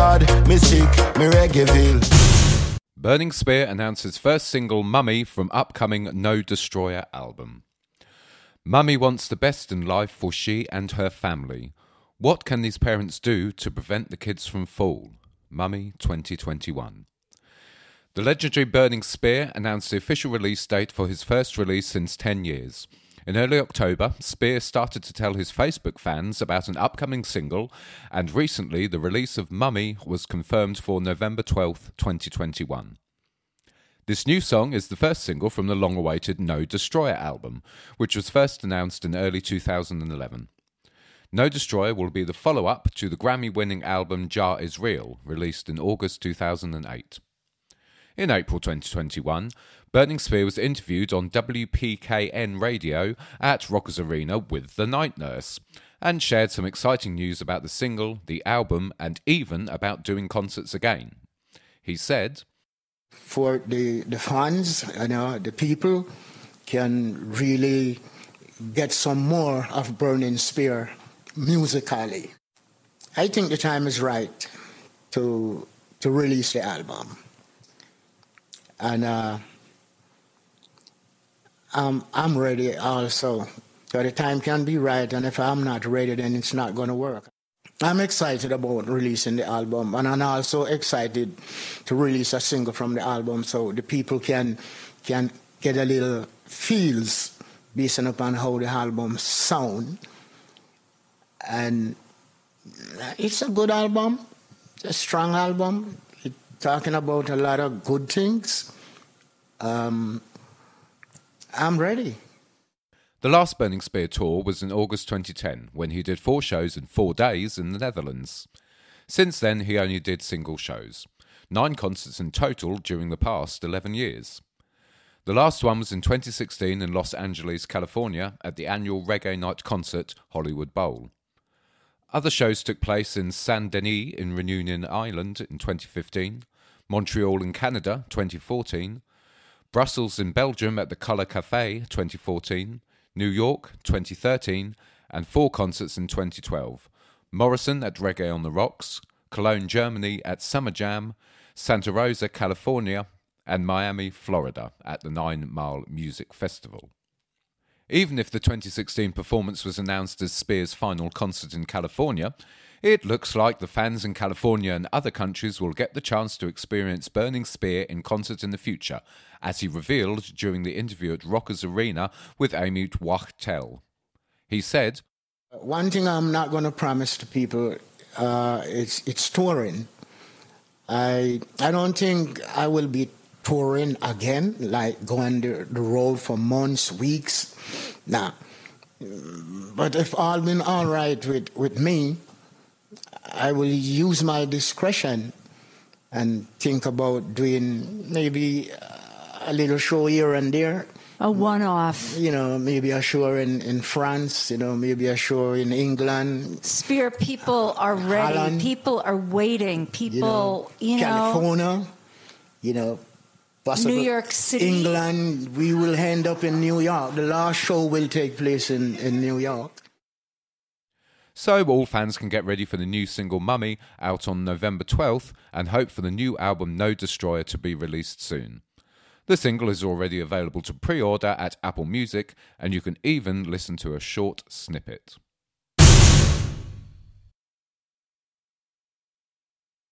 bad, me sick, me. Burning Spear announces first single Mommy from upcoming No Destroyer album. Mommy wants the best in life for she and her family. What can these parents do to prevent the kids from fall? Mommy 2021. The legendary Burning Spear announced the official release date for his first release since 10 years. In early October, Spears started to tell his Facebook fans about an upcoming single, and recently the release of Mommy was confirmed for November 12, 2021. This new song is the first single from the long awaited No Destroyer album, which was first announced in early 2011. No Destroyer will be the follow up to the Grammy winning album Jah Is Real, released in August 2008. In April 2021, Burning Spear was interviewed on WPKN radio at Rockers Arena with The Night Nurse and shared some exciting news about the single, the album, and even about doing concerts again. He said, For the, the fans, you know, the people can really get some more of Burning Spear musically. I think the time is right to to release the album, and uh, I'm I'm ready also. So the time can be right, and if I'm not ready, then it's not going to work. I'm excited about releasing the album, and I'm also excited to release a single from the album, so the people can can get a little feels based upon how the album sound and it's a good album. A strong album. Talking about a lot of good things. Um, I'm ready. The last Burning Spear tour was in August 2010 when he did four shows in four days in the Netherlands. Since then, he only did single shows, nine concerts in total during the past 11 years. The last one was in 2016 in Los Angeles, California, at the annual Reggae Night concert Hollywood Bowl. Other shows took place in Saint Denis in Reunion Island in 2015, Montreal in Canada 2014, Brussels in Belgium at the Colour Cafe 2014, New York 2013, and four concerts in 2012 Morrison at Reggae on the Rocks, Cologne, Germany at Summer Jam, Santa Rosa, California, and Miami, Florida at the Nine Mile Music Festival. Even if the 2016 performance was announced as Spears' final concert in California, it looks like the fans in California and other countries will get the chance to experience Burning Spear in concert in the future, as he revealed during the interview at Rockers Arena with Amit Wachtel. He said, One thing I'm not going to promise to people uh, it's, it's touring. I, I don't think I will be touring again, like going the, the road for months, weeks. Nah. But if all been all right with, with me, I will use my discretion and think about doing maybe a little show here and there. A one off. You know, maybe a show in, in France, you know, maybe a show in England. Spear, people are ready. Holland. people are waiting. People, you know, California, you know, possible New York City. England. We will end up in New York. The last show will take place in, in New York. So, all fans can get ready for the new single Mommy out on November 12th and hope for the new album No Destroyer to be released soon. The single is already available to pre order at Apple Music, and you can even listen to a short snippet.